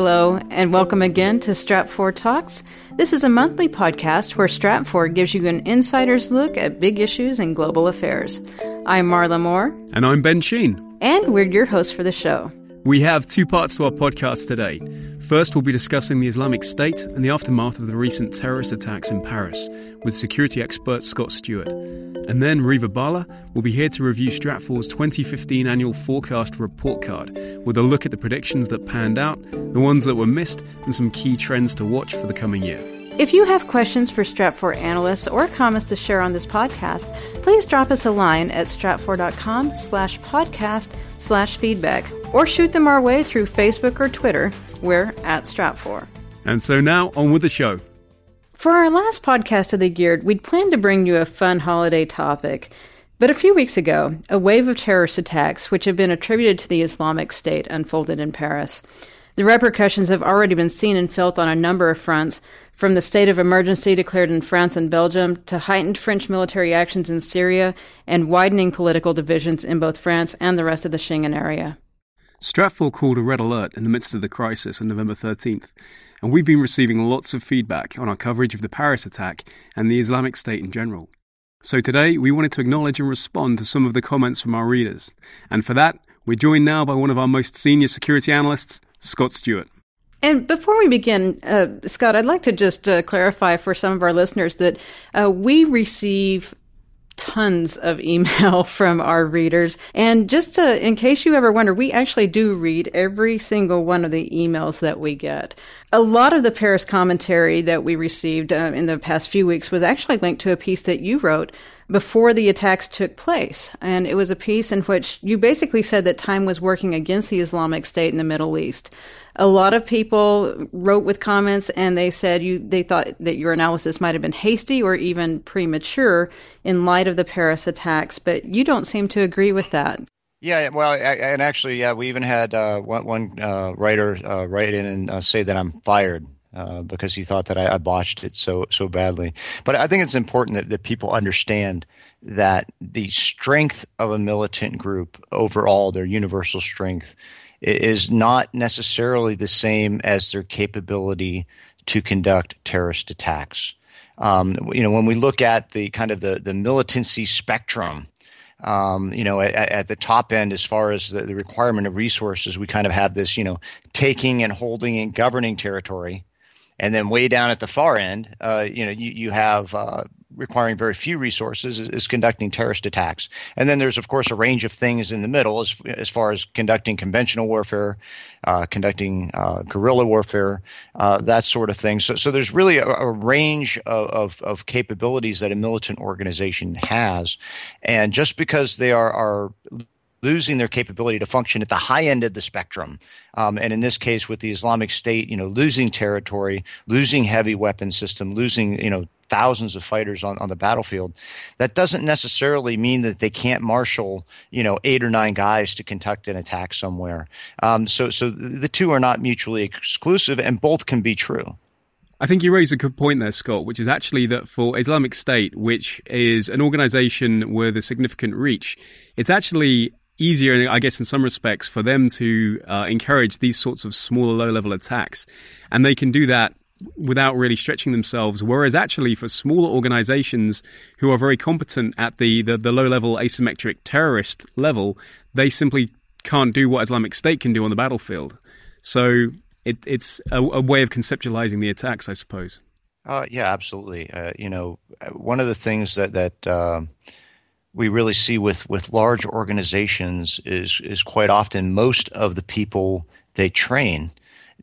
Hello, and welcome again to Stratfor Talks. This is a monthly podcast where Stratfor gives you an insider's look at big issues in global affairs. I'm Marla Moore. And I'm Ben Sheen. And we're your hosts for the show. We have two parts to our podcast today. First, we'll be discussing the Islamic State and the aftermath of the recent terrorist attacks in Paris with security expert Scott Stewart. And then Reva Bhalla will be here to review Stratfor's 2015 annual forecast report card with a look at the predictions that panned out, the ones that were missed, and some key trends to watch for the coming year. If you have questions for Stratfor analysts or comments to share on this podcast, please drop us a line at stratfor.com slash podcast slash feedback or shoot them our way through Facebook or Twitter. We're at Stratfor. And so now on with the show. For our last podcast of the year, we'd planned to bring you a fun holiday topic. But a few weeks ago, a wave of terrorist attacks, which have been attributed to the Islamic State, unfolded in Paris. The repercussions have already been seen and felt on a number of fronts, from the state of emergency declared in France and Belgium to heightened French military actions in Syria and widening political divisions in both France and the rest of the Schengen area. Stratfor called a red alert in the midst of the crisis on November 13th, and we've been receiving lots of feedback on our coverage of the Paris attack and the Islamic State in general. So today, we wanted to acknowledge and respond to some of the comments from our readers. And for that, we're joined now by one of our most senior security analysts, Scott Stewart. And before we begin, uh, Scott, I'd like to just uh, clarify for some of our listeners that uh, we receive tons of email from our readers. And just to, in case you ever wonder, we actually do read every single one of the emails that we get. A lot of the Paris commentary that we received uh, in the past few weeks was actually linked to a piece that you wrote before the attacks took place. And it was a piece in which you basically said that time was working against the Islamic State in the Middle East. A lot of people wrote with comments and they said you they thought that your analysis might have been hasty or even premature in light of the Paris attacks, but you don't seem to agree with that. Yeah, well, and actually, yeah, we even had uh, one, one uh, writer uh, write in and uh, say that I'm fired uh, because he thought that I, I, botched it so so badly. But I think it's important that, that people understand that the strength of a militant group overall, their universal strength, is not necessarily the same as their capability to conduct terrorist attacks. Um, you know, when we look at the kind of the, the militancy spectrum, um, you know, at, at, the top end, as far as the, the, requirement of resources, we kind of have this, you know, taking and holding and governing territory. And then way down at the far end, uh, you know, you, you have uh, requiring very few resources is, is, conducting terrorist attacks. And then there's, of course, a range of things in the middle as, as far as conducting conventional warfare, uh, conducting uh, guerrilla warfare, uh, that sort of thing. So, so there's really a, a range of, of, of, capabilities that a militant organization has. And just because they are, are losing their capability to function at the high end of the spectrum. Um, and in this case, with the Islamic State, you know, losing territory, losing heavy weapon system, losing, you know, thousands of fighters on, on the battlefield. That doesn't necessarily mean that they can't marshal, you know, eight or nine guys to conduct an attack somewhere. Um, so, so the two are not mutually exclusive, and both can be true. I think you raise a good point there, Scott, which is actually that for Islamic State, which is an organization with a significant reach, it's actually easier, I guess, in some respects, for them to uh, encourage these sorts of smaller, low level attacks. And they can do that without really stretching themselves. Whereas actually for smaller organizations who are very competent at the, the, the low level asymmetric terrorist level, they simply can't do what Islamic State can do on the battlefield. So it, it's a, a, way of conceptualizing the attacks, I suppose. Uh, yeah, absolutely. Uh, you know, one of the things that that uh, we really see with with large organizations is is quite often most of the people they train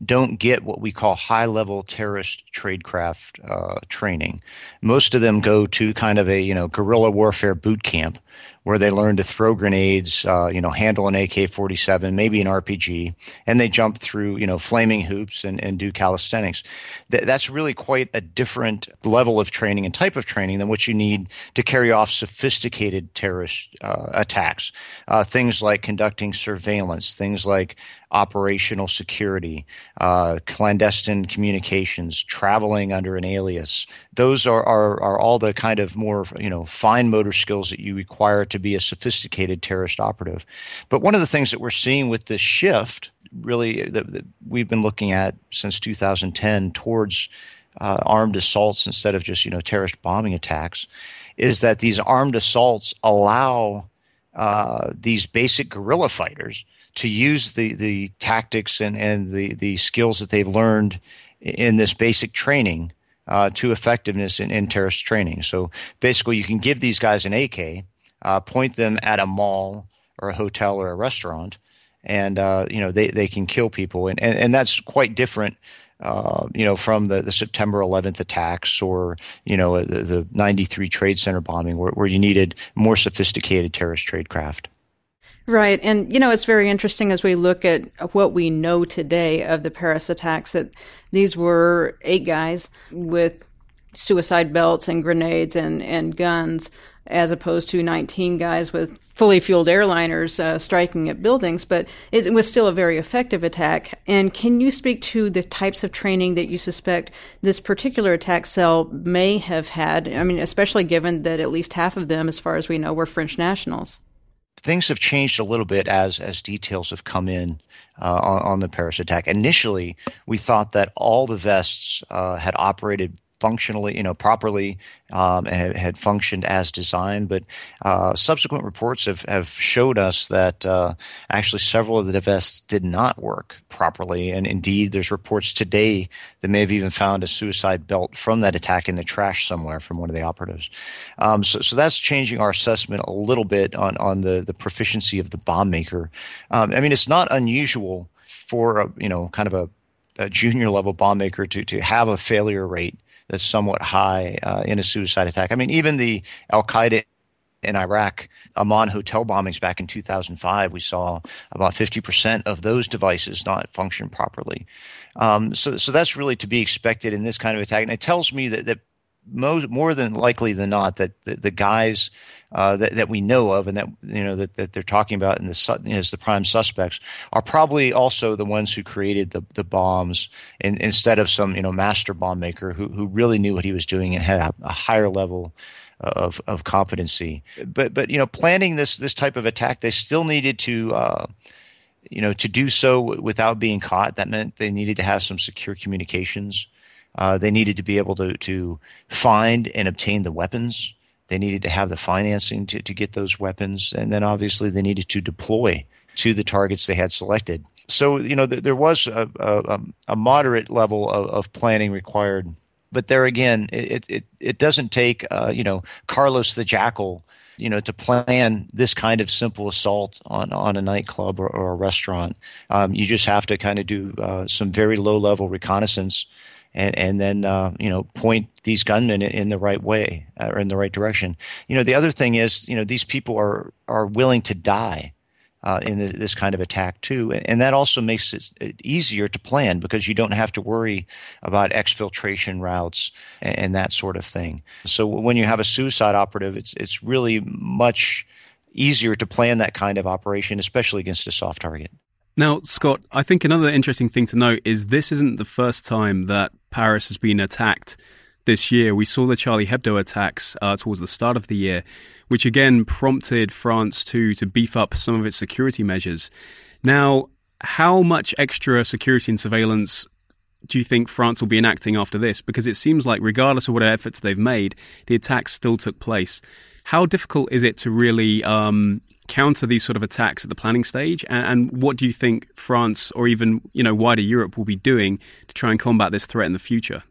don't get what we call high level terrorist tradecraft uh, training. Most of them go to kind of a you know guerrilla warfare boot camp where they learn to throw grenades, uh, you know, handle an AK-47, maybe an RPG, and they jump through, you know, flaming hoops and, and do calisthenics. Th- that's really quite a different level of training and type of training than what you need to carry off sophisticated terrorist uh, attacks. Uh, things like conducting surveillance, things like operational security, uh, clandestine communications, traveling under an alias. Those are, are, are all the kind of more you know fine motor skills that you require to be a sophisticated terrorist operative. But one of the things that we're seeing with this shift really that we've been looking at since 2010 towards uh, armed assaults instead of just you know terrorist bombing attacks is that these armed assaults allow uh, these basic guerrilla fighters to use the, the tactics and, and the, the skills that they've learned in this basic training uh, to effectiveness in, in terrorist training. So basically, you can give these guys an AK, uh, point them at a mall or a hotel or a restaurant, and uh, you know they, they can kill people, and, and, and that's quite different uh, you know, from the, the September 11th attacks or, you know, the, the 93 Trade Center bombing where, where you needed more sophisticated terrorist tradecraft. Right. And, you know, it's very interesting as we look at what we know today of the Paris attacks that these were eight guys with suicide belts and grenades and, and guns as opposed to 19 guys with fully fueled airliners uh, striking at buildings, but it was still a very effective attack. And can you speak to the types of training that you suspect this particular attack cell may have had? I mean, especially given that at least half of them, as far as we know, were French nationals. Things have changed a little bit as as details have come in uh, on, on, the Paris attack. Initially, we thought that all the vests uh, had operated functionally, you know, properly um, and had functioned as designed. But uh, subsequent reports have, have showed us that uh, actually several of the vests did not work properly. And indeed, there's reports today that may have even found a suicide belt from that attack in the trash somewhere from one of the operatives. Um, so, so that's changing our assessment a little bit on, on the, the proficiency of the bomb maker. Um, I mean, it's not unusual for a, you know, kind of a a junior level bomb maker to, to have a failure rate that's somewhat high uh, in a suicide attack. I mean, even the Al Qaeda in Iraq, Amman hotel bombings back in 2005, we saw about 50% of those devices not function properly. Um, so, so that's really to be expected in this kind of attack. And it tells me that, that most, more than likely than not that the, the guys uh, that, that we know of and that you know that, that they're talking about in the as the prime suspects are probably also the ones who created the, the bombs in, instead of some you know master bomb maker who, who really knew what he was doing and had a, a higher level of, of competency. But but you know planning this this type of attack they still needed to uh, you know to do so without being caught. That meant they needed to have some secure communications. Uh, they needed to be able to, to find and obtain the weapons. They needed to have the financing to, to get those weapons. And then obviously they needed to deploy to the targets they had selected. So, you know, th- there was a, a, a moderate level of, of, planning required. But there again, it, it, it doesn't take, uh, you know, Carlos the Jackal you know, to plan this kind of simple assault on, on a nightclub or, or a restaurant. Um, you just have to kind of do uh, some very low level reconnaissance and and then uh, you know point these gunmen in, in the right way uh, or in the right direction. You know, the other thing is you know these people are are willing to die. Uh, in this kind of attack too, and that also makes it easier to plan because you don't have to worry about exfiltration routes and, and that sort of thing. So when you have a suicide operative, it's it's really much easier to plan that kind of operation, especially against a soft target. Now, Scott, I think another interesting thing to note is this isn't the first time that Paris has been attacked this year. We saw the Charlie Hebdo attacks uh, towards the start of the year, which again prompted France to to beef up some of its security measures. Now, how much extra security and surveillance do you think France will be enacting after this? Because it seems like, regardless of what efforts they've made, the attacks still took place. How difficult is it to really um, counter these sort of attacks at the planning stage? And, and, what do you think France or even you know wider Europe will be doing to try and combat this threat in the future?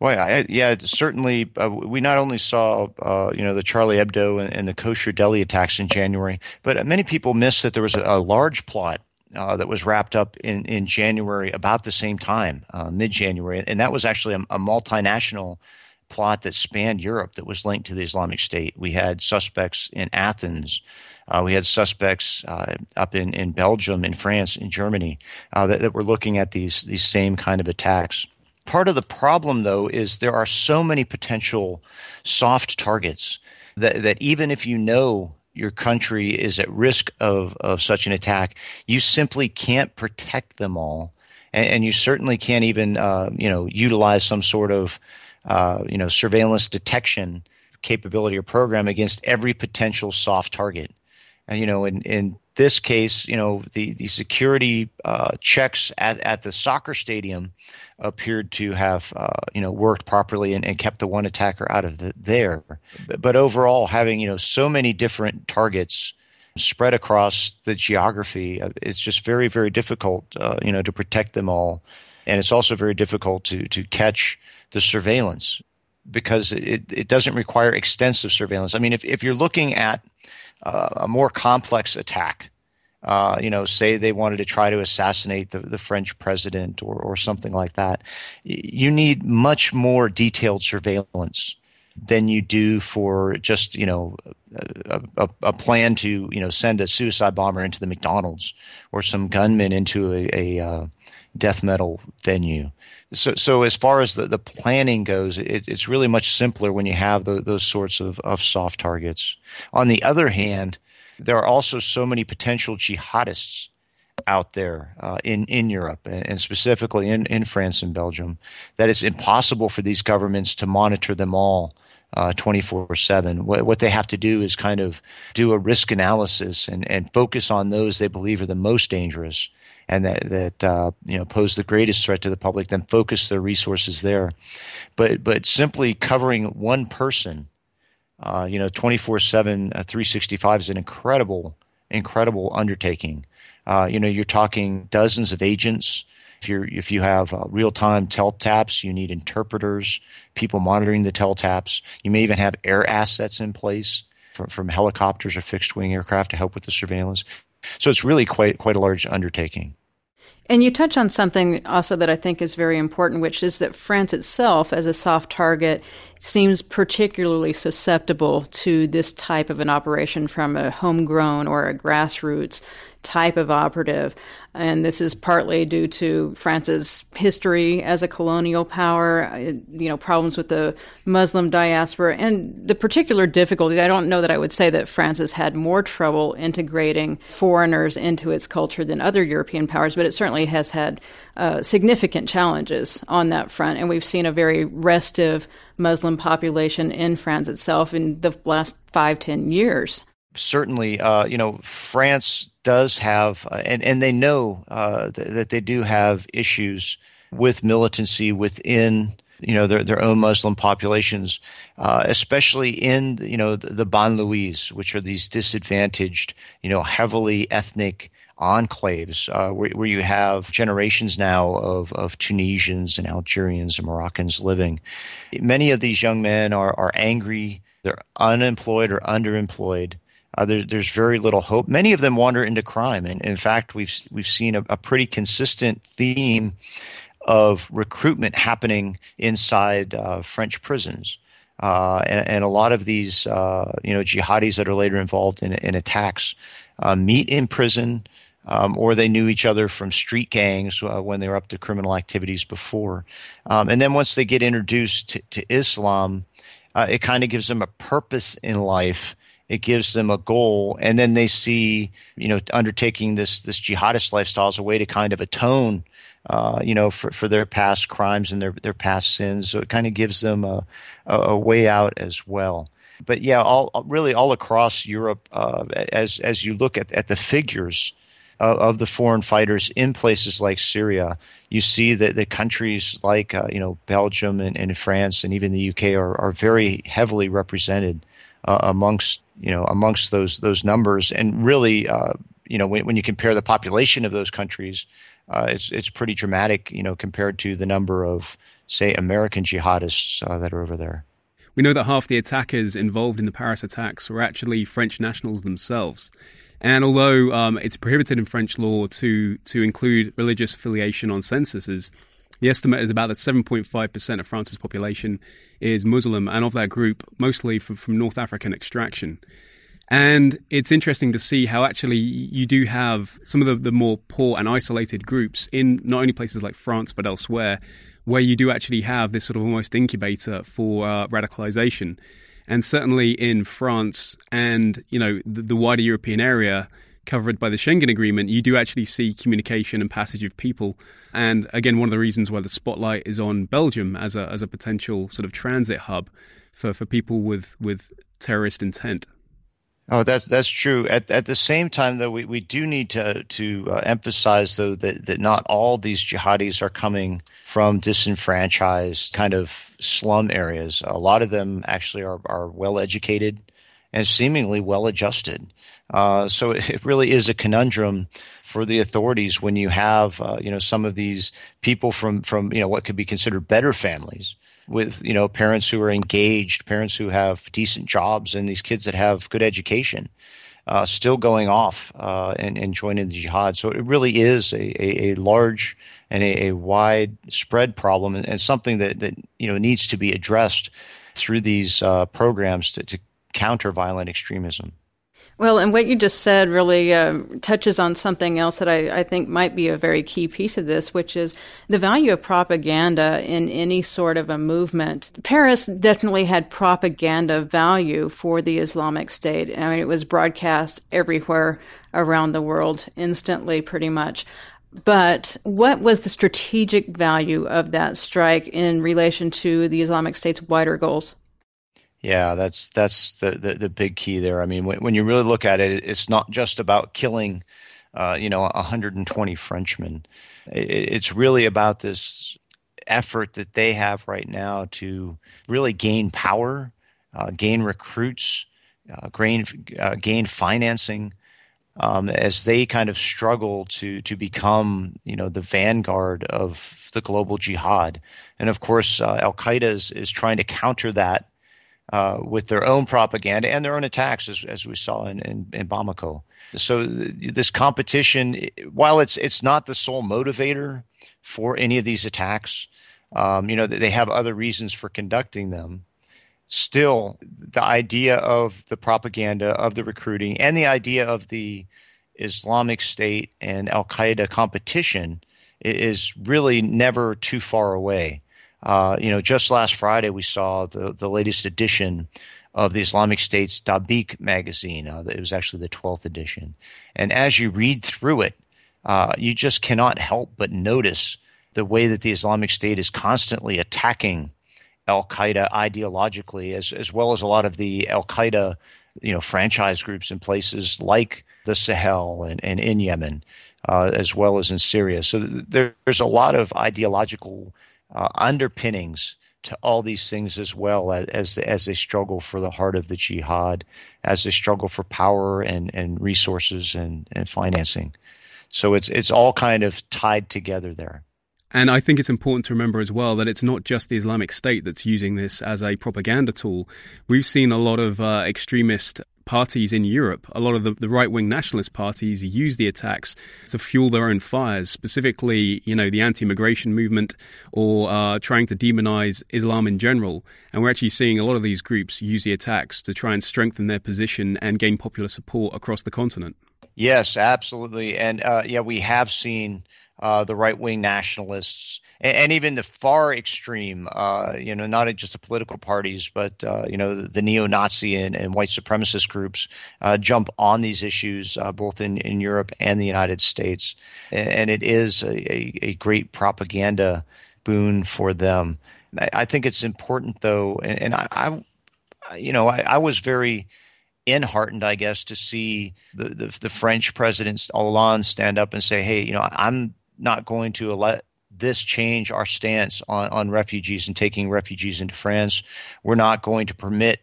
Well, yeah, certainly. Uh, we not only saw, uh, you know, the Charlie Hebdo and, and, the kosher deli attacks in January, but many people missed that there was a, a large plot uh, that was wrapped up in, in January about the same time, uh, mid January, and that was actually a, a multinational plot that spanned Europe that was linked to the Islamic State. We had suspects in Athens. Uh, we had suspects uh, up in, in Belgium, in France, in Germany uh, that, that were looking at these these same kind of attacks. Part of the problem, though, is there are so many potential soft targets that, that even if you know your country is at risk of, of such an attack, you simply can't protect them all. And, and you certainly can't even, uh, you know, utilize some sort of uh, you know, surveillance detection capability or program against every potential soft target. And you know, in, in this case, you know, the the security uh, checks at, at the soccer stadium appeared to have uh, you know worked properly and, and, kept the one attacker out of the, there. But, but, overall, having you know so many different targets spread across the geography, uh, it's just very very difficult uh, you know to protect them all, and it's also very difficult to to catch the surveillance because it, it doesn't require extensive surveillance. I mean, if, if you're looking at uh, a more complex attack, uh, you know, say they wanted to try to assassinate the, the French president or, or something like that, you need much more detailed surveillance than you do for just, you know, a, a, a plan to, you know, send a suicide bomber into the McDonald's or some gunman into a, a uh, death metal venue. So, so as far as the, the planning goes, it, it's really much simpler when you have the, those sorts of, of soft targets. On the other hand, there are also so many potential jihadists out there uh, in in Europe and specifically in, in France and Belgium that it's impossible for these governments to monitor them all uh, 24 uh, 7. What, what they have to do is kind of do a risk analysis and, and focus on those they believe are the most dangerous and that that uh, you know pose the greatest threat to the public, then focus their resources there. But but simply covering one person uh, you know, 24 7, uh, 365 is an incredible, incredible undertaking. Uh, you know, you're talking dozens of agents. If, you're, if you have uh, real time tell taps, you need interpreters, people monitoring the tell taps. You may even have air assets in place from, from helicopters or fixed wing aircraft to help with the surveillance. So it's really quite, quite a large undertaking. And you touch on something also that I think is very important, which is that France itself, as a soft target, seems particularly susceptible to this type of an operation from a homegrown or a grassroots type of operative. And this is partly due to France's history as a colonial power, uh, you know, problems with the Muslim diaspora, and the particular difficulties. I don't know that I would say that France has had more trouble integrating foreigners into its culture than other European powers, but it certainly has had uh, significant challenges on that front. And we've seen a very restive Muslim population in France itself in the last five, ten years certainly, uh, you know, France does have, uh, and and they know uh, th- that they do have issues with militancy within you know their their own Muslim populations, uh, especially in you know the, the banlieues, which are these disadvantaged, you know, heavily ethnic enclaves uh, where, where, you have generations now of, of Tunisians and Algerians and Moroccans living. Many of these young men are, are angry, they're unemployed or underemployed. Uh, there, there's very little hope. Many of them wander into crime, and in fact, we've we've seen a, a pretty consistent theme of recruitment happening inside uh, French prisons. Uh, and, and, a lot of these, uh, you know, jihadis that are later involved in, in attacks uh, meet in prison, um, or they knew each other from street gangs uh, when they were up to criminal activities before. Um, and then once they get introduced to, to Islam, it kind of gives them a purpose in life. It gives them a goal. And then they see you know undertaking this this jihadist lifestyle as a way to kind of atone uh, you know for, for their past crimes and their their past sins. So it kind of gives them a, a, a way out as well. But yeah all really all across Europe uh, as as you look at, at the figures of, of, the foreign fighters in places like Syria you see that the countries like uh, you know Belgium and, and France and even the UK are, are very heavily represented uh, amongst you know amongst those those numbers, and really, uh, you know, when, when, you compare the population of those countries, uh, it's it's pretty dramatic, you know, compared to the number of say American jihadists uh, that are over there. We know that half the attackers involved in the Paris attacks were actually French nationals themselves. And although um, it's prohibited in French law to to include religious affiliation on censuses, the estimate is about that 7.5% of France's population is Muslim, and of that group, mostly from, from North African extraction. And it's interesting to see how actually you do have some of the, the more poor and isolated groups in not only places like France but elsewhere, where you do actually have this sort of almost incubator for uh, radicalization. And certainly in France and you know the, the wider European area, covered by the Schengen Agreement, you do actually see communication and passage of people. And again, one of the reasons why the spotlight is on Belgium as a as a potential sort of transit hub for, for people with with terrorist intent. Oh, that's that's true. At at the same time, though, we, we do need to to uh, emphasize though that that not all these jihadis are coming from disenfranchised kind of slum areas. A lot of them actually are are well educated and seemingly well adjusted. Uh, so it really is a conundrum for the authorities when you have uh, you know some of these people from from you know what could be considered better families with you know parents who are engaged, parents who have decent jobs, and these kids that have good education. Uh, still going off uh, and, and, joining the jihad. So it really is a, a, a large and a, a widespread problem, and, and, something that, that you know needs to be addressed through these uh, programs to, to counter violent extremism. Well, and what you just said really uh, touches on something else that I, I, think might be a very key piece of this, which is the value of propaganda in any sort of a movement. Paris definitely had propaganda value for the Islamic State. I mean, it was broadcast everywhere around the world instantly, pretty much. But what was the strategic value of that strike in relation to the Islamic State's wider goals? Yeah, that's that's the, the, the big key there. I mean, when, when you really look at it, it's not just about killing, uh, you know, 120 Frenchmen. It, it's really about this effort that they have right now to really gain power, uh, gain recruits, uh, gain uh, gain financing. Um, as they kind of struggle to to become, you know, the vanguard of the global jihad, and of course, uh, Al Qaeda is, is trying to counter that uh, with their own propaganda and their own attacks, as, as we saw in, in, in Bamako. So th- this competition, while it's it's not the sole motivator for any of these attacks, um, you know they have other reasons for conducting them. Still, the idea of the propaganda, of the recruiting, and the idea of the Islamic State and Al Qaeda competition is really never too far away. Uh, you know, just last Friday we saw the the latest edition of the Islamic State's Dabiq magazine. Uh, it was actually the 12th edition. And as you read through it, uh, you just cannot help but notice the way that the Islamic State is constantly attacking Al Qaeda ideologically, as, as well as a lot of the Al Qaeda you know, franchise groups in places like the Sahel and, and in Yemen, uh, as well as in Syria. So th- there's a lot of ideological uh, underpinnings to all these things as well as as, as they struggle for the heart of the jihad, as they struggle for power and, and resources and, and financing. So it's it's all kind of tied together there. And I think it's important to remember as well that it's not just the Islamic State that's using this as a propaganda tool. We've seen a lot of uh, extremist parties in Europe, a lot of the, the right wing nationalist parties use the attacks to fuel their own fires, specifically, you know, the anti immigration movement or uh, trying to demonize Islam in general. And we're actually seeing a lot of these groups use the attacks to try and strengthen their position and gain popular support across the continent. Yes, absolutely. And uh, yeah, we have seen uh, the right wing nationalists and, and, even the far extreme, uh, you know, not just the political parties, but uh, you know, the, the neo-Nazi and, and, white supremacist groups uh, jump on these issues uh, both in, in Europe and the United States, and, and it is a, a, a, great propaganda boon for them. I, I think it's important, though, and, and I, I, you know, I, I was very enheartened, I guess, to see the, the, the French president Hollande stand up and say, "Hey, you know, I'm not going to let this change our stance on, on refugees and taking refugees into France. We're not going to permit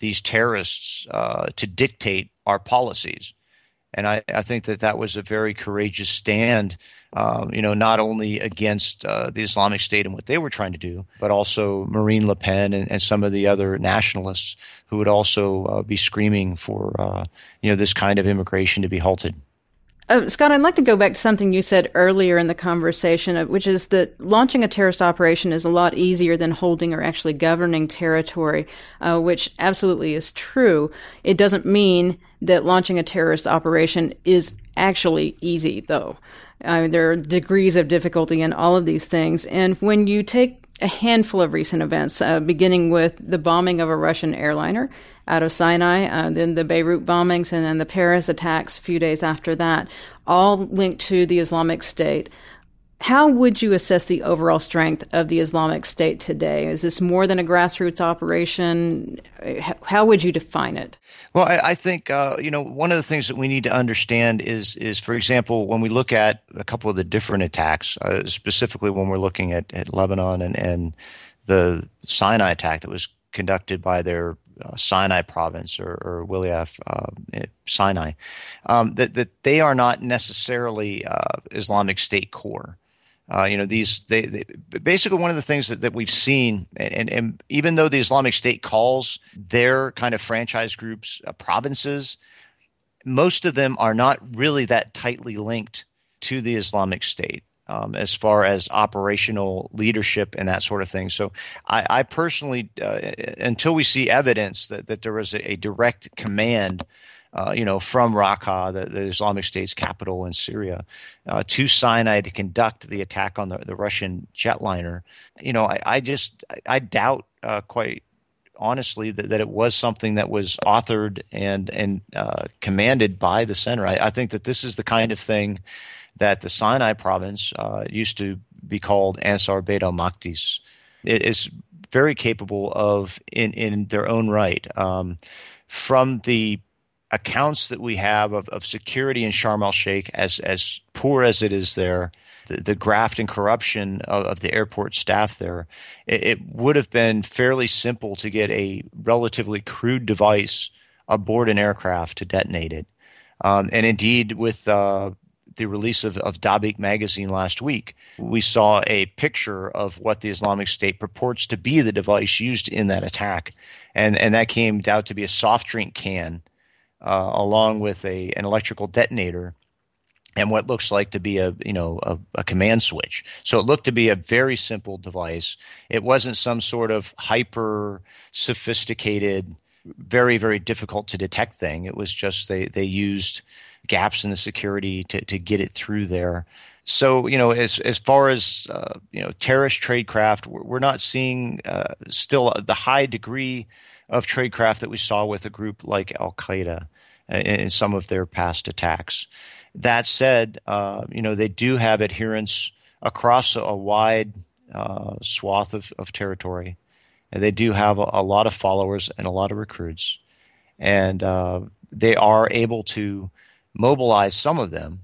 these terrorists uh, to dictate our policies. And I, I, think that that was a very courageous stand, um, you know, not only against uh, the Islamic State and what they were trying to do, but also Marine Le Pen and, and some of the other nationalists who would also uh, be screaming for, uh, you know, this kind of immigration to be halted. Uh, Scott, I'd like to go back to something you said earlier in the conversation, uh, which is that launching a terrorist operation is a lot easier than holding or actually governing territory, uh, which absolutely is true. It doesn't mean that launching a terrorist operation is actually easy, though. Uh, there are degrees of difficulty in all of these things. And when you take a handful of recent events, uh, beginning with the bombing of a Russian airliner out of Sinai, uh, then the Beirut bombings, and then the Paris attacks a few days after that, all linked to the Islamic State. How would you assess the overall strength of the Islamic State today? Is this more than a grassroots operation? How would you define it? Well, I, I think uh, you know one of the things that we need to understand is is for example when we look at a couple of the different attacks, uh, specifically when we're looking at, at Lebanon and, and the Sinai attack that was conducted by their uh, Sinai province or, or Wilayah uh, Sinai, um, that that they are not necessarily uh, Islamic State core. Uh, you know, these they, they, basically one of the things that, that we've seen, and, and even though the Islamic State calls their kind of franchise groups uh, provinces, most of them are not really that tightly linked to the Islamic State. Um, as far as operational leadership and that sort of thing. So, I, I personally, uh, until we see evidence that, that there was a, a direct command uh, you know, from Raqqa, the, the, Islamic State's capital in Syria, uh, to Sinai to conduct the attack on the, the Russian jetliner. You know, I, I just I doubt uh, quite honestly that, that it was something that was authored and and uh, commanded by the center. I, I, think that this is the kind of thing that the Sinai province uh, used to be called Ansar Beit al Maqdis. It is very capable of in in their own right. Um, from the accounts that we have of, of security in Sharm el Sheikh, as as poor as it is there, the, the graft and corruption of, of the airport staff there, it, it, would have been fairly simple to get a relatively crude device aboard an aircraft to detonate it. Um, and indeed, with uh, the release of, of Dabiq magazine last week, we saw a picture of what the Islamic State purports to be the device used in that attack. And, and that came out to be a soft drink can uh, along with a an electrical detonator and what looks like to be a you know a, a, command switch. So it looked to be a very simple device. It wasn't some sort of hyper sophisticated, very very difficult to detect thing. It was just they they used gaps in the security to to get it through there. So you know, as as far as uh, you know, terrorist tradecraft, we're, we're not seeing uh, still the high degree of tradecraft that we saw with a group like Al Qaeda in some of their past attacks. That said, uh, you know they do have adherents across a wide uh, swath of, of territory, and they do have a, a, lot of followers and a lot of recruits, and uh, they are able to mobilize some of them.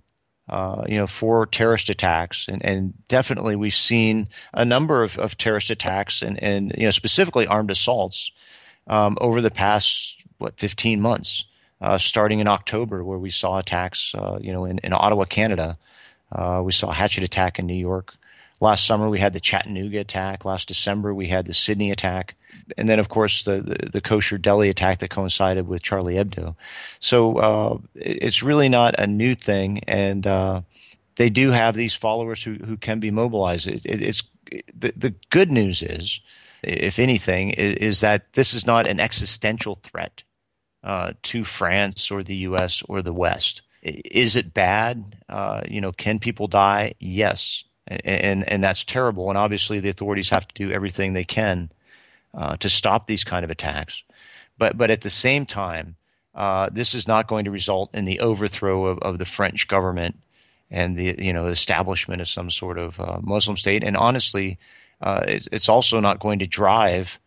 Uh, you know, for terrorist attacks, and, and definitely we've seen a number of, of terrorist attacks, and, and you know specifically armed assaults um, over the past what 15 months, uh, starting in October, where we saw attacks, uh, you know, in, in Ottawa, Canada. Uh, we saw a hatchet attack in New York. Last summer, we had the Chattanooga attack. Last December, we had the Sydney attack. And then, of course, the, the, the kosher deli attack that coincided with Charlie Hebdo. So uh, it's really not a new thing. And uh, they do have these followers who, who can be mobilized. It, it, it's the, the good news is if anything, is, is that this is not an existential threat uh, to France or the U.S. or the West. Is it bad? Uh, you know, can people die? Yes, and, and, and that's terrible. And obviously, the authorities have to do everything they can uh, to stop these kind of attacks. But but at the same time, uh, this is not going to result in the overthrow of, of the French government and the you know establishment of some sort of uh, Muslim state. And honestly, uh, it's, it's, also not going to drive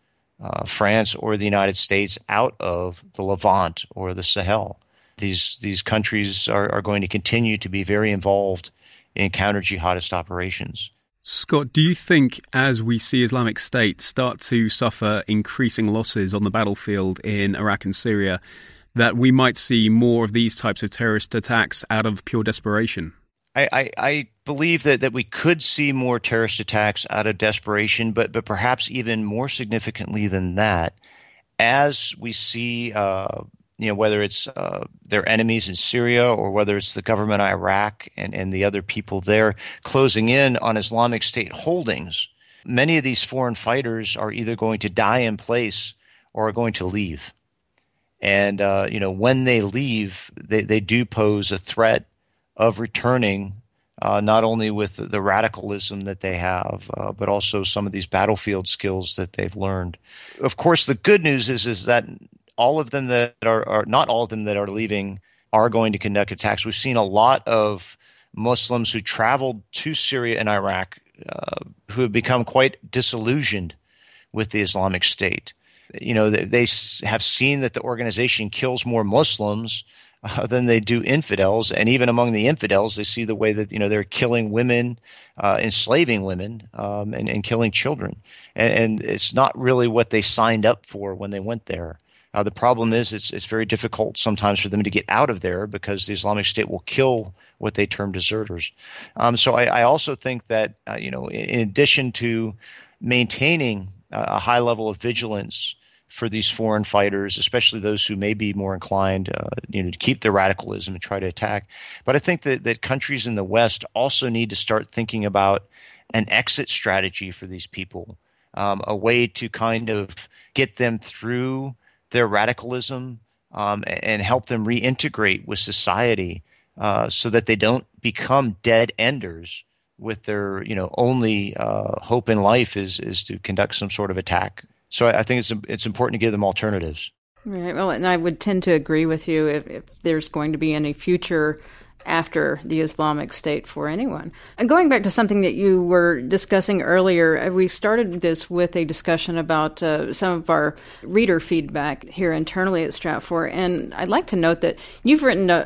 uh, France or the United States out of the Levant or the Sahel. These these countries are, are going to continue to be very involved in counter jihadist operations. Scott, do you think as we see Islamic State start to suffer increasing losses on the battlefield in Iraq and Syria, that we might see more of these types of terrorist attacks out of pure desperation? I, I, I, believe that, that we could see more terrorist attacks out of desperation, but but perhaps even more significantly than that, as we see, uh, you know, whether it's uh, their enemies in Syria or whether it's the government Iraq and, and the other people there closing in on Islamic State holdings, many of these foreign fighters are either going to die in place or are going to leave. And uh, you know, when they leave, they, they do pose a threat of returning, uh, not only with the radicalism that they have, uh, but also some of these battlefield skills that they've learned. Of course, the good news is is that all of them that are, are not all of them that are leaving are going to conduct attacks. We've seen a lot of Muslims who traveled to Syria and Iraq uh, who have become quite disillusioned with the Islamic State. You know, they, they have seen that the organization kills more Muslims uh, than they do infidels, and even among the infidels, they see the way that you know they're killing women, uh, enslaving women, um, and, and, killing children, and, and, it's not really what they signed up for when they went there. Uh, the problem is it's it's very difficult sometimes for them to get out of there because the Islamic State will kill what they term deserters. Um, so I, I, also think that uh, you know in, in addition to maintaining a high level of vigilance for these foreign fighters, especially those who may be more inclined, uh, you know, to keep their radicalism and try to attack. But I think that, that countries in the West also need to start thinking about an exit strategy for these people, um, a way to kind of get them through their radicalism um, and help them reintegrate with society uh, so that they don't become dead enders with their you know only uh, hope in life is is to conduct some sort of attack so I, I think it's it's important to give them alternatives. Right. Well, and I would tend to agree with you if, if there's going to be any future after the Islamic State for anyone. And going back to something that you were discussing earlier, uh, we started this with a discussion about uh, some of our reader feedback here internally at Stratfor. And I'd like to note that you've written a,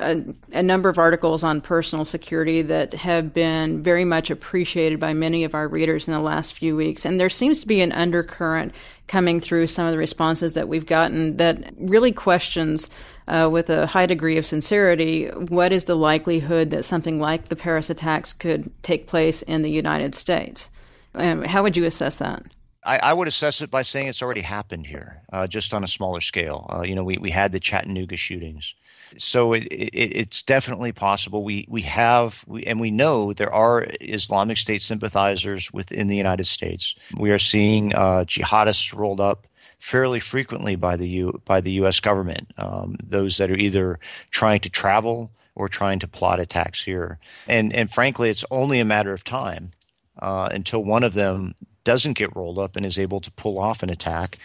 a, a number of articles on personal security that have been very much appreciated by many of our readers in the last few weeks. And there seems to be an undercurrent coming through some of the responses that we've gotten that really questions uh, with a high degree of sincerity what is the likelihood that something like the Paris attacks could take place in the United States? Um, how would you assess that? I, I, would assess it by saying it's already happened here, uh, just on a smaller scale. Uh, you know, we, we had the Chattanooga shootings. So it, it, it's definitely possible. We we have we, and we know there are Islamic State sympathizers within the United States. We are seeing uh, jihadists rolled up fairly frequently by the U, by the U.S. government. Um, those that are either trying to travel or trying to plot attacks here, and and frankly, it's only a matter of time uh, until one of them doesn't get rolled up and is able to pull off an attack.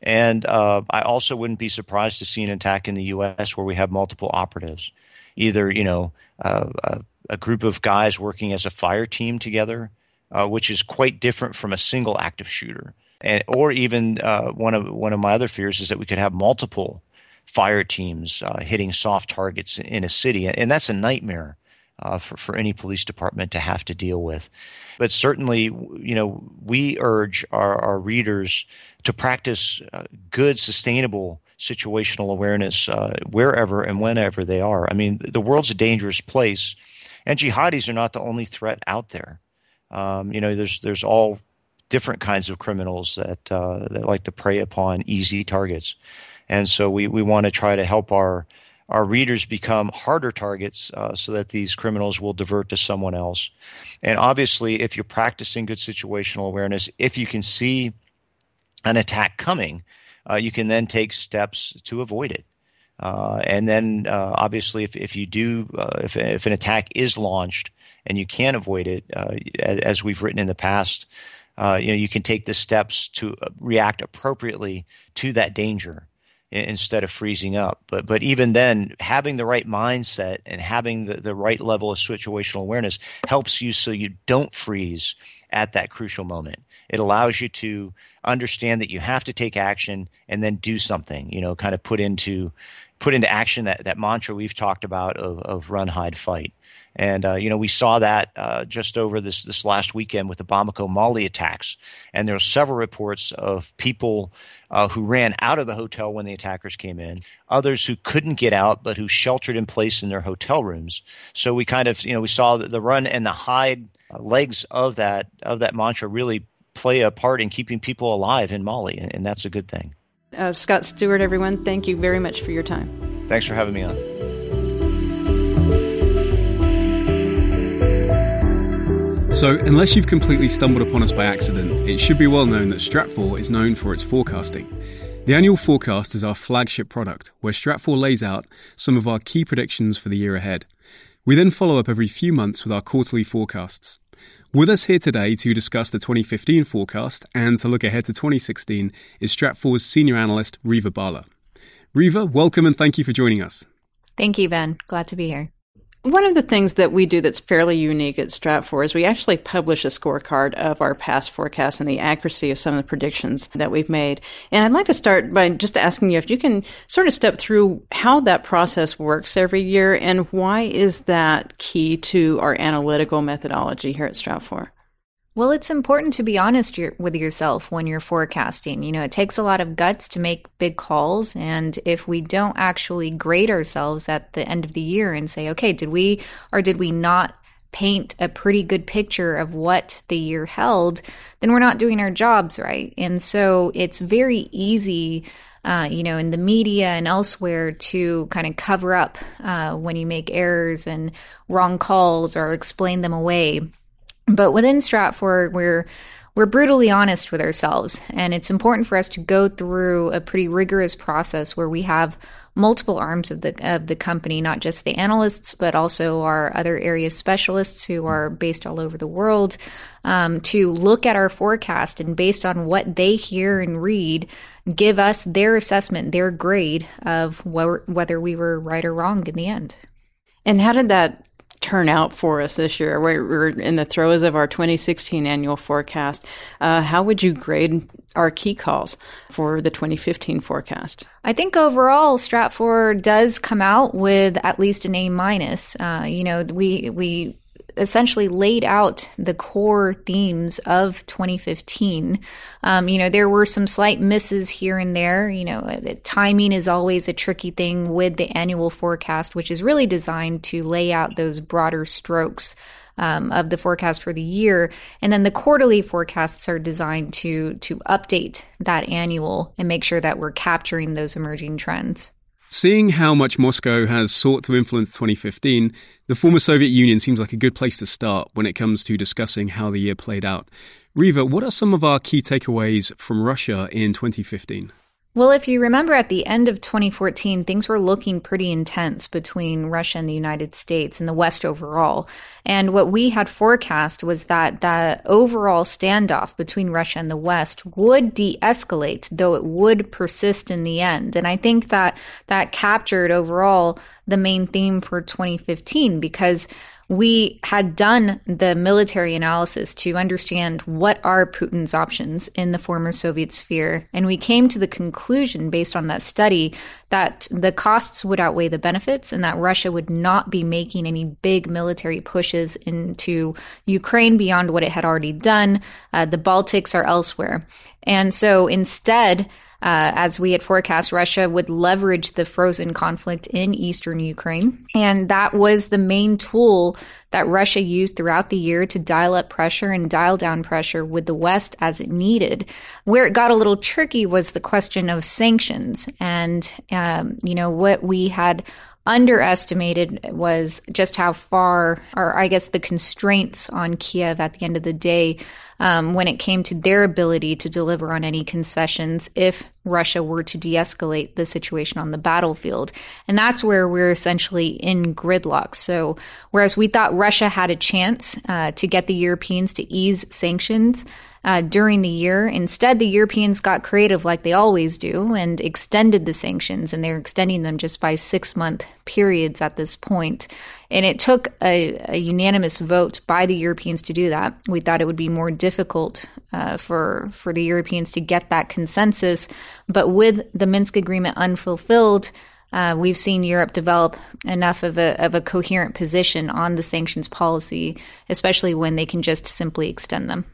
And uh, I also wouldn't be surprised to see an attack in the U.S. where we have multiple operatives, either you know uh, a, a, group of guys working as a fire team together, uh, which is quite different from a single active shooter and, or even uh, one of one of my other fears is that we could have multiple fire teams uh, hitting soft targets in a city, and that's a nightmare uh, for for any police department to have to deal with. But certainly, you know, we urge our, our readers to practice uh, good, sustainable situational awareness uh, wherever and whenever they are. I mean, the world's a dangerous place, and jihadis are not the only threat out there. Um, you know, there's there's all different kinds of criminals that uh, that like to prey upon easy targets, and so we we want to try to help our our readers become harder targets uh, so that these criminals will divert to someone else. And obviously, if you're practicing good situational awareness, if you can see an attack coming, uh, you can then take steps to avoid it. Uh, and then, uh, obviously, if, if you do, uh, if, if an attack is launched and you can avoid it, uh, as we've written in the past, uh, you know you can take the steps to uh, react appropriately to that danger instead of freezing up. But but even then, having the right mindset and having the, the right level of situational awareness helps you so you don't freeze at that crucial moment. It allows you to understand that you have to take action and then do something. You know, kind of put into put into action that, that mantra we've talked about of, of run, hide, fight. And uh, you know, we saw that uh, just over this this last weekend with the Bamako Mali attacks, and there were several reports of people uh, who ran out of the hotel when the attackers came in, others who couldn't get out but who sheltered in place in their hotel rooms. So we kind of you know we saw the, the run and the hide uh, legs of that of that mantra really play a part in keeping people alive in Mali, and, and that's a good thing. Uh, Scott Stewart, everyone, thank you very much for your time. Thanks for having me on. So, unless you've completely stumbled upon us by accident, it should be well known that Stratfor is known for its forecasting. The annual forecast is our flagship product, where Stratfor lays out some of our key predictions for the year ahead. We then follow up every few months with our quarterly forecasts. With us here today to discuss the 2015 forecast and to look ahead to 2016 is Stratfor's senior analyst, Reva Bhalla. Reva, welcome and thank you for joining us. Thank you, Ben. Glad to be here. One of the things that we do that's fairly unique at Stratfor is we actually publish a scorecard of our past forecasts and the accuracy of some of the predictions that we've made. And I'd like to start by just asking you if you can sort of step through how that process works every year and why is that key to our analytical methodology here at Stratfor? Well, it's important to be honest with yourself when you're forecasting. You know, it takes a lot of guts to make big calls. And if we don't actually grade ourselves at the end of the year and say, okay, did we or did we not paint a pretty good picture of what the year held, then we're not doing our jobs right. And so it's very easy. Uh, you know, in the media and elsewhere to kind of cover up uh, when you make errors and wrong calls or explain them away. But within Stratfor, we're we're brutally honest with ourselves, and it's important for us to go through a pretty rigorous process where we have multiple arms of the of the company, not just the analysts, but also our other area specialists who are based all over the world, um, to look at our forecast and based on what they hear and read, give us their assessment, their grade of wh- whether we were right or wrong in the end. And how did that turn out for us this year? We're, we're in the throes of our 2016 annual forecast. Uh, how would you grade our key calls for the 2015 forecast? I think overall, Stratfor does come out with at least an A minus. Uh, you know, we we essentially laid out the core themes of 2015. Um, you know, there were some slight misses here and there. You know, uh, timing is always a tricky thing with the annual forecast, which is really designed to lay out those broader strokes. Um, of the forecast for the year, and then the quarterly forecasts are designed to to update that annual and make sure that we're capturing those emerging trends. Seeing how much Moscow has sought to influence 2015, the former Soviet Union seems like a good place to start when it comes to discussing how the year played out. Reva, what are some of our key takeaways from Russia in 2015? Well, if you remember at the end of 2014, things were looking pretty intense between Russia and the United States and the West overall. And what we had forecast was that the overall standoff between Russia and the West would de escalate, though it would persist in the end. And I think that that captured overall the main theme for 2015 because we had done the military analysis to understand what are Putin's options in the former Soviet sphere. And we came to the conclusion, based on that study, that the costs would outweigh the benefits and that Russia would not be making any big military pushes into Ukraine beyond what it had already done. Uh, the Baltics are elsewhere. And so instead, uh, as we had forecast, Russia would leverage the frozen conflict in eastern Ukraine. And that was the main tool that Russia used throughout the year to dial up pressure and dial down pressure with the West as it needed. Where it got a little tricky was the question of sanctions. And, um, you know, what we had underestimated was just how far, or I guess the constraints on Kiev at the end of the day um, when it came to their ability to deliver on any concessions if Russia were to de escalate the situation on the battlefield. And that's where we're essentially in gridlock. So, whereas we thought Russia had a chance uh, to get the Europeans to ease sanctions, uh, during the year. Instead, the Europeans got creative like they always do and extended the sanctions, and they're extending them just by six month periods at this point. And it took a, a, unanimous vote by the Europeans to do that. We thought it would be more difficult uh, for for the Europeans to get that consensus, but with the Minsk agreement unfulfilled. Uh, we've seen Europe develop enough of a, of a coherent position on the sanctions policy, especially when they can just simply extend them.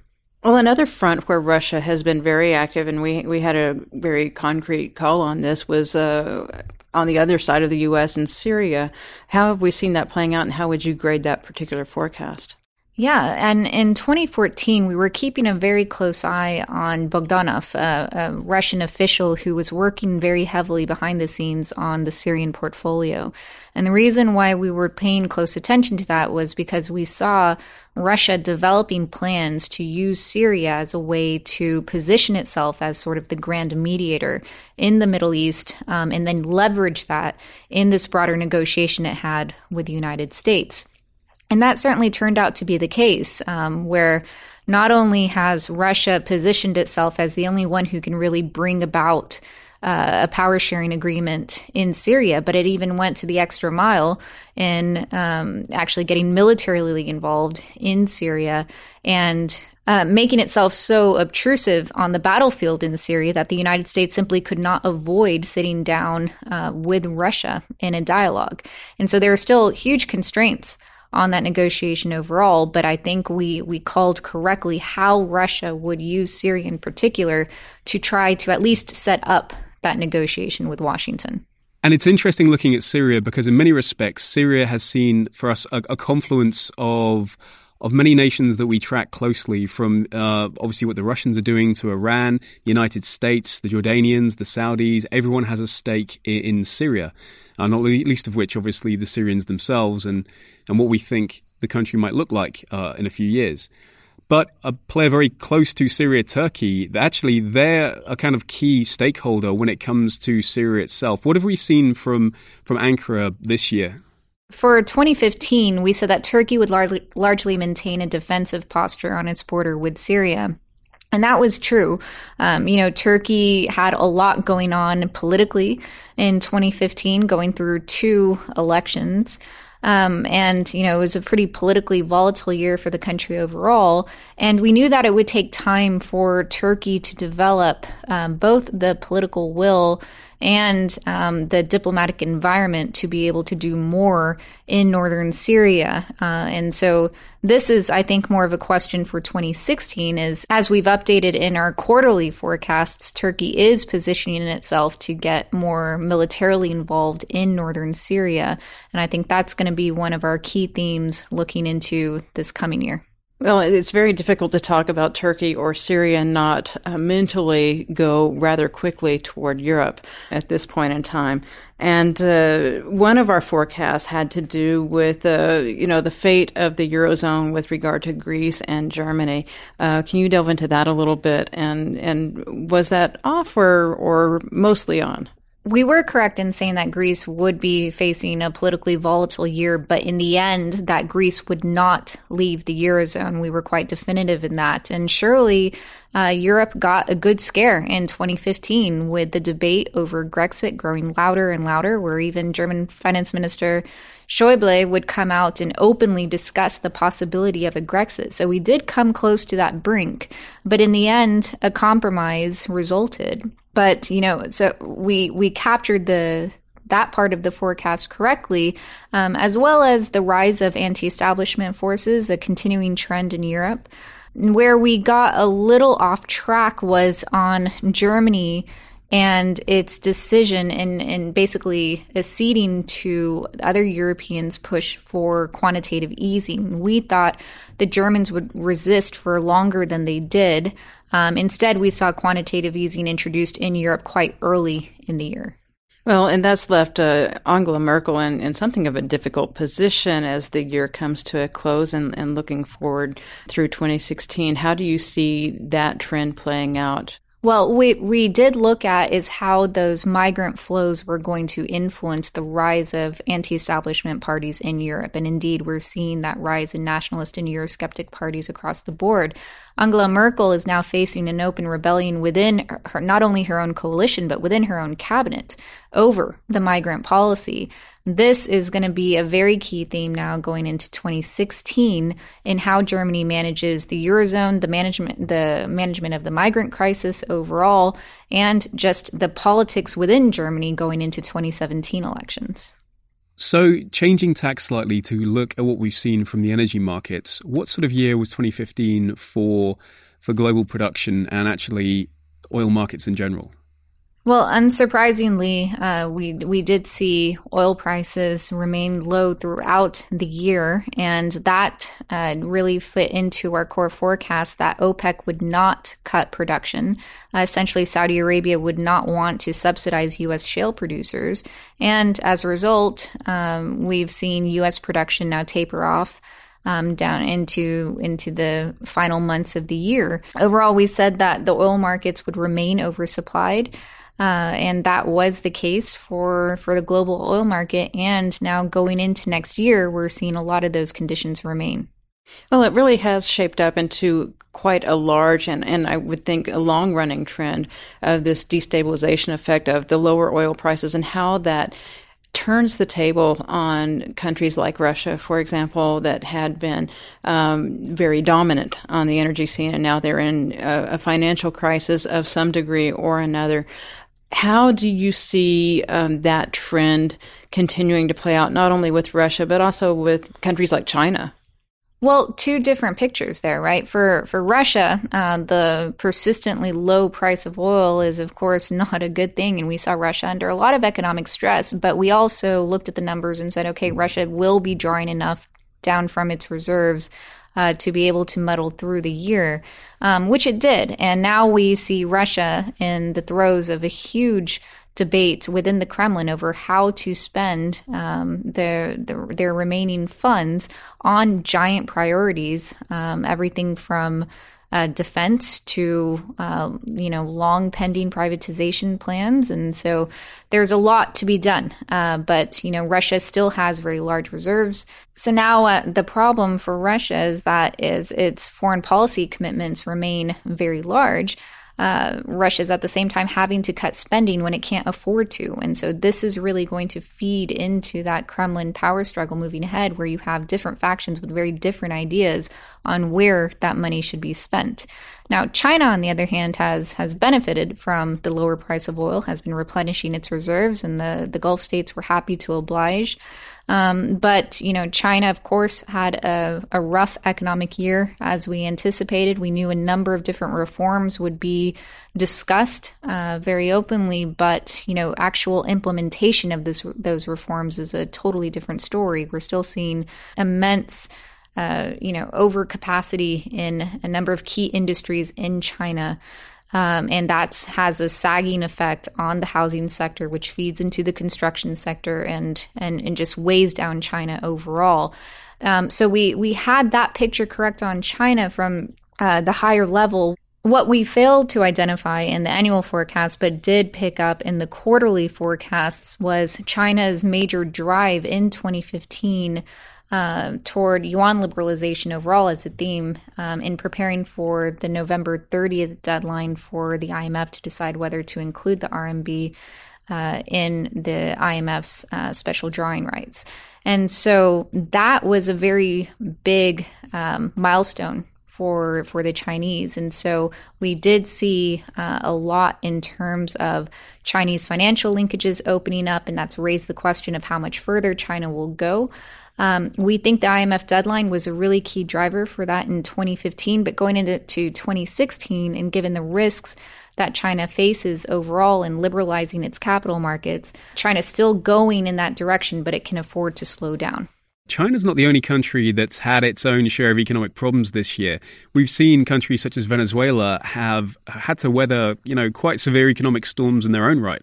Well, another front where Russia has been very active, and we we had a very concrete call on this, was uh, on the other side of the U.S. in Syria. How have we seen that playing out, and how would you grade that particular forecast? Yeah, and in 2014, we were keeping a very close eye on Bogdanov, a, Russian official who was working very heavily behind the scenes on the Syrian portfolio. And the reason why we were paying close attention to that was because we saw Russia developing plans to use Syria as a way to position itself as sort of the grand mediator in the Middle East um, and then leverage that in this broader negotiation it had with the United States. And that certainly turned out to be the case, um, where not only has Russia positioned itself as the only one who can really bring about uh, a power sharing agreement in Syria, but it even went to the extra mile in um, actually getting militarily involved in Syria and uh, making itself so obtrusive on the battlefield in Syria that the United States simply could not avoid sitting down uh, with Russia in a dialogue. And so there are still huge constraints on that negotiation overall, but I think we we called correctly how Russia would use Syria in particular to try to at least set up that negotiation with Washington. And it's interesting looking at Syria because, in many respects, Syria has seen for us a, a confluence of of many nations that we track closely, from uh, obviously what the Russians are doing to Iran, the United States, the Jordanians, the Saudis. Everyone has a stake in, in Syria, uh, not least of which, obviously, the Syrians themselves and and what we think the country might look like uh, in a few years. But a player very close to Syria, Turkey, actually, they're a kind of key stakeholder when it comes to Syria itself. What have we seen from from Ankara this year? For 2015, we said that Turkey would largely, largely maintain a defensive posture on its border with Syria. And that was true. Um, you know, Turkey had a lot going on politically in 2015, going through two elections. Um, and, you know, it was a pretty politically volatile year for the country overall. And we knew that it would take time for Turkey to develop um, both the political will and um, the diplomatic environment to be able to do more in northern Syria. Uh, and so this is, I think, more of a question for 2016 is as we've updated in our quarterly forecasts, Turkey is positioning itself to get more militarily involved in northern Syria. And I think that's going to be one of our key themes looking into this coming year. Well, it's very difficult to talk about Turkey or Syria and not uh, mentally go rather quickly toward Europe at this point in time. And uh, one of our forecasts had to do with, uh, you know, the fate of the eurozone with regard to Greece and Germany. Uh, can you delve into that a little bit? And and was that off or or mostly on? We were correct in saying that Greece would be facing a politically volatile year, but in the end, that Greece would not leave the Eurozone. We were quite definitive in that. And surely uh, Europe got a good scare in 2015 with the debate over Grexit growing louder and louder, where even German Finance Minister Schäuble would come out and openly discuss the possibility of a Grexit. So we did come close to that brink, but in the end, a compromise resulted. But you know, so we we captured the that part of the forecast correctly, um, as well as the rise of anti-establishment forces, a continuing trend in Europe. Where we got a little off track was on Germany and its decision in, and basically acceding to other Europeans' push for quantitative easing. We thought the Germans would resist for longer than they did. Um, instead, we saw quantitative easing introduced in Europe quite early in the year. Well, and that's left uh, Angela Merkel in, in something of a difficult position as the year comes to a close and, and looking forward through 2016. How do you see that trend playing out? Well, we we did look at is how those migrant flows were going to influence the rise of anti-establishment parties in Europe, and indeed, we're seeing that rise in nationalist and Eurosceptic parties across the board. Angela Merkel is now facing an open rebellion within her, not only her own coalition but within her own cabinet over the migrant policy. This is going to be a very key theme now going into 2016 in how Germany manages the eurozone, the management the management of the migrant crisis overall, and just the politics within Germany going into 2017 elections. So, changing tack slightly to look at what we've seen from the energy markets, what sort of year was 2015 for for global production and actually oil markets in general? Well, unsurprisingly, uh, we we did see oil prices remain low throughout the year, and that uh, really fit into our core forecast that OPEC would not cut production. Uh, essentially, Saudi Arabia would not want to subsidize U.S. shale producers, and as a result, um, we've seen U.S. production now taper off. Um, down into into the final months of the year. Overall, we said that the oil markets would remain oversupplied. Uh, and that was the case for, for the global oil market. And now going into next year, we're seeing a lot of those conditions remain. Well, it really has shaped up into quite a large and, and I would think a long running trend of this destabilization effect of the lower oil prices and how that turns the table on countries like Russia, for example, that had been um, very dominant on the energy scene, and now they're in a, a, financial crisis of some degree or another. How do you see um, that trend continuing to play out, not only with Russia, but also with countries like China? Well, two different pictures there, right? For for Russia, uh, the persistently low price of oil is, of course, not a good thing, and we saw Russia under a lot of economic stress. But we also looked at the numbers and said, okay, Russia will be drawing enough down from its reserves uh, to be able to muddle through the year, um, which it did. And now we see Russia in the throes of a huge debate within the Kremlin over how to spend um, their, their, their remaining funds on giant priorities, um, everything from uh, defense to uh, you know long pending privatization plans, and so there's a lot to be done. Uh, but you know Russia still has very large reserves. So now uh, the problem for Russia is that is its foreign policy commitments remain very large uh, Russia's at the same time having to cut spending when it can't afford to. And so this is really going to feed into that Kremlin power struggle moving ahead, where you have different factions with very different ideas on where that money should be spent. Now, China, on the other hand, has has benefited from the lower price of oil, has been replenishing its reserves, and the, the Gulf states were happy to oblige. Um, but, you know, China, of course, had a, a rough economic year as we anticipated. We knew a number of different reforms would be discussed uh, very openly, but, you know, actual implementation of this, those reforms is a totally different story. We're still seeing immense. Uh, you know, overcapacity in a number of key industries in China. Um, and that has a sagging effect on the housing sector, which feeds into the construction sector and and, and just weighs down China overall. Um, so we we had that picture correct on China from uh, the higher level. What we failed to identify in the annual forecast, but did pick up in the quarterly forecasts, was China's major drive in 2015 uh, toward yuan liberalization overall as a theme um, in preparing for the November 30th deadline for the IMF to decide whether to include the RMB uh, in the IMF's uh, special drawing rights. And so that was a very big um, milestone for for the Chinese, and so we did see uh, a lot in terms of Chinese financial linkages opening up, and that's raised the question of how much further China will go. Um, we think the IMF deadline was a really key driver for that in 2015, but going into 2016, and given the risks that China faces overall in liberalizing its capital markets, China's still going in that direction, but it can afford to slow down. China's not the only country that's had its own share of economic problems this year. We've seen countries such as Venezuela have had to weather, you know, quite severe economic storms in their own right.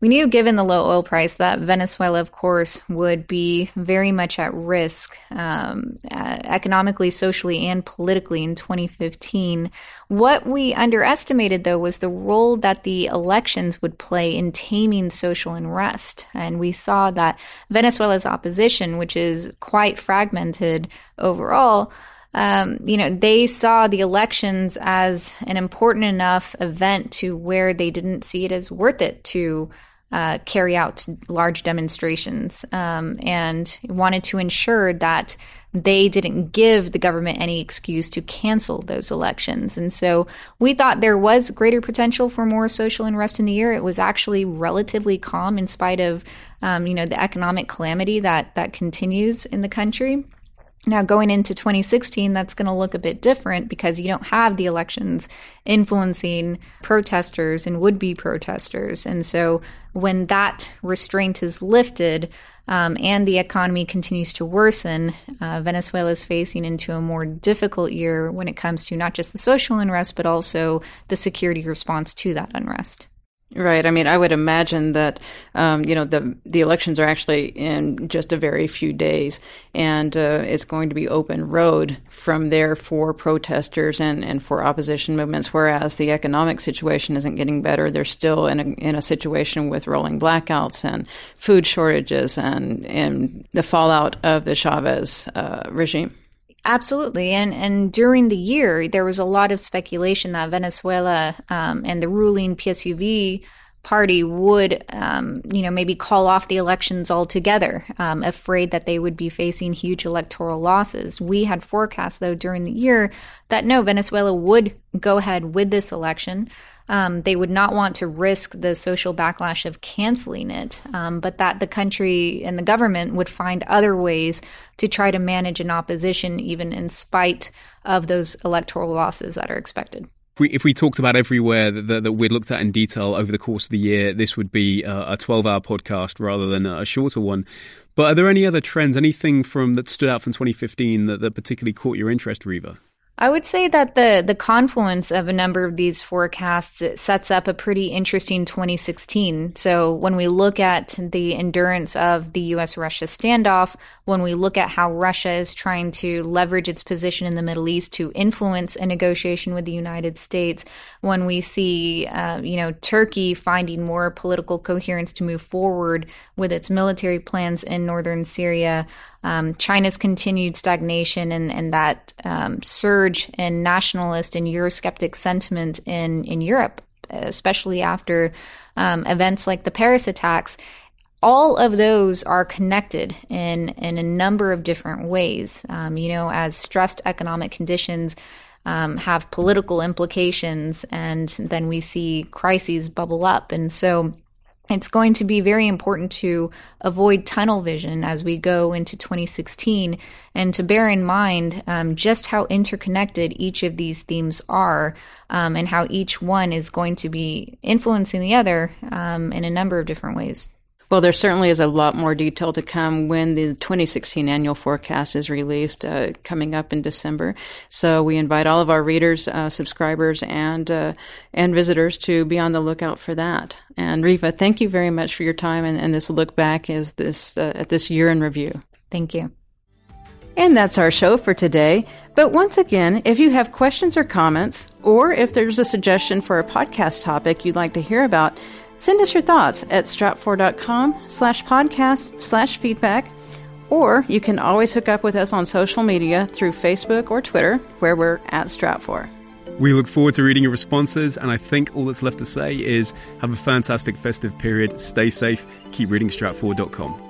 We knew, given the low oil price, that Venezuela, of course, would be very much at risk um, uh, economically, socially, and politically in 2015. What we underestimated, though, was the role that the elections would play in taming social unrest. And we saw that Venezuela's opposition, which is quite fragmented overall, um, you know, they saw the elections as an important enough event to where they didn't see it as worth it to uh, carry out large demonstrations um, and wanted to ensure that they didn't give the government any excuse to cancel those elections. And so we thought there was greater potential for more social unrest in the year. It was actually relatively calm in spite of, um, you know, the economic calamity that that continues in the country. Now, going into 2016, that's going to look a bit different because you don't have the elections influencing protesters and would be protesters. And so, when that restraint is lifted um, and the economy continues to worsen, uh, Venezuela is facing into a more difficult year when it comes to not just the social unrest, but also the security response to that unrest. Right. I mean, I would imagine that um, you know the the elections are actually in just a very few days, and uh, it's going to be open road from there for protesters and, and for opposition movements. Whereas the economic situation isn't getting better; they're still in a in a situation with rolling blackouts and food shortages and and the fallout of the Chavez uh, regime. Absolutely, and and during the year there was a lot of speculation that Venezuela um, and the ruling PSUV party would, um, you know, maybe call off the elections altogether, um, afraid that they would be facing huge electoral losses. We had forecast, though, during the year that no, Venezuela would go ahead with this election. Um, they would not want to risk the social backlash of canceling it, um, but that the country and the government would find other ways to try to manage an opposition, even in spite of those electoral losses that are expected if we, if we talked about everywhere that, that, we'd looked at in detail over the course of the year, this would be a 12 hour podcast rather than a shorter one. But are there any other trends, anything from that stood out from 2015 that, that particularly caught your interest, Reva? I would say that the the confluence of a number of these forecasts sets up a pretty interesting 2016. So when we look at the endurance of the U.S. Russia standoff, when we look at how Russia is trying to leverage its position in the Middle East to influence a negotiation with the United States, when we see uh, you know Turkey finding more political coherence to move forward with its military plans in northern Syria um, China's continued stagnation and, and that um, surge in nationalist and Eurosceptic sentiment in, in Europe, especially after um, events like the Paris attacks, all of those are connected in, in a number of different ways. Um, you know, as stressed economic conditions um, have political implications, and then we see crises bubble up. And so, it's going to be very important to avoid tunnel vision as we go into 2016 and to bear in mind um, just how interconnected each of these themes are um, and how each one is going to be influencing the other um, in a number of different ways. Well, there certainly is a lot more detail to come when the 2016 annual forecast is released, uh, coming up in December. So we invite all of our readers, uh, subscribers, and uh, and visitors to be on the lookout for that. And Reva, thank you very much for your time and, and this look back as this uh, at this year in review. Thank you. And that's our show for today. But once again, if you have questions or comments, or if there's a suggestion for a podcast topic you'd like to hear about, Send us your thoughts at stratfor.com slash podcast slash feedback, or you can always hook up with us on social media through Facebook or Twitter, where we're at Stratfor. We look forward to reading your responses, and I think all that's left to say is have a fantastic festive period, stay safe, keep reading stratfor.com.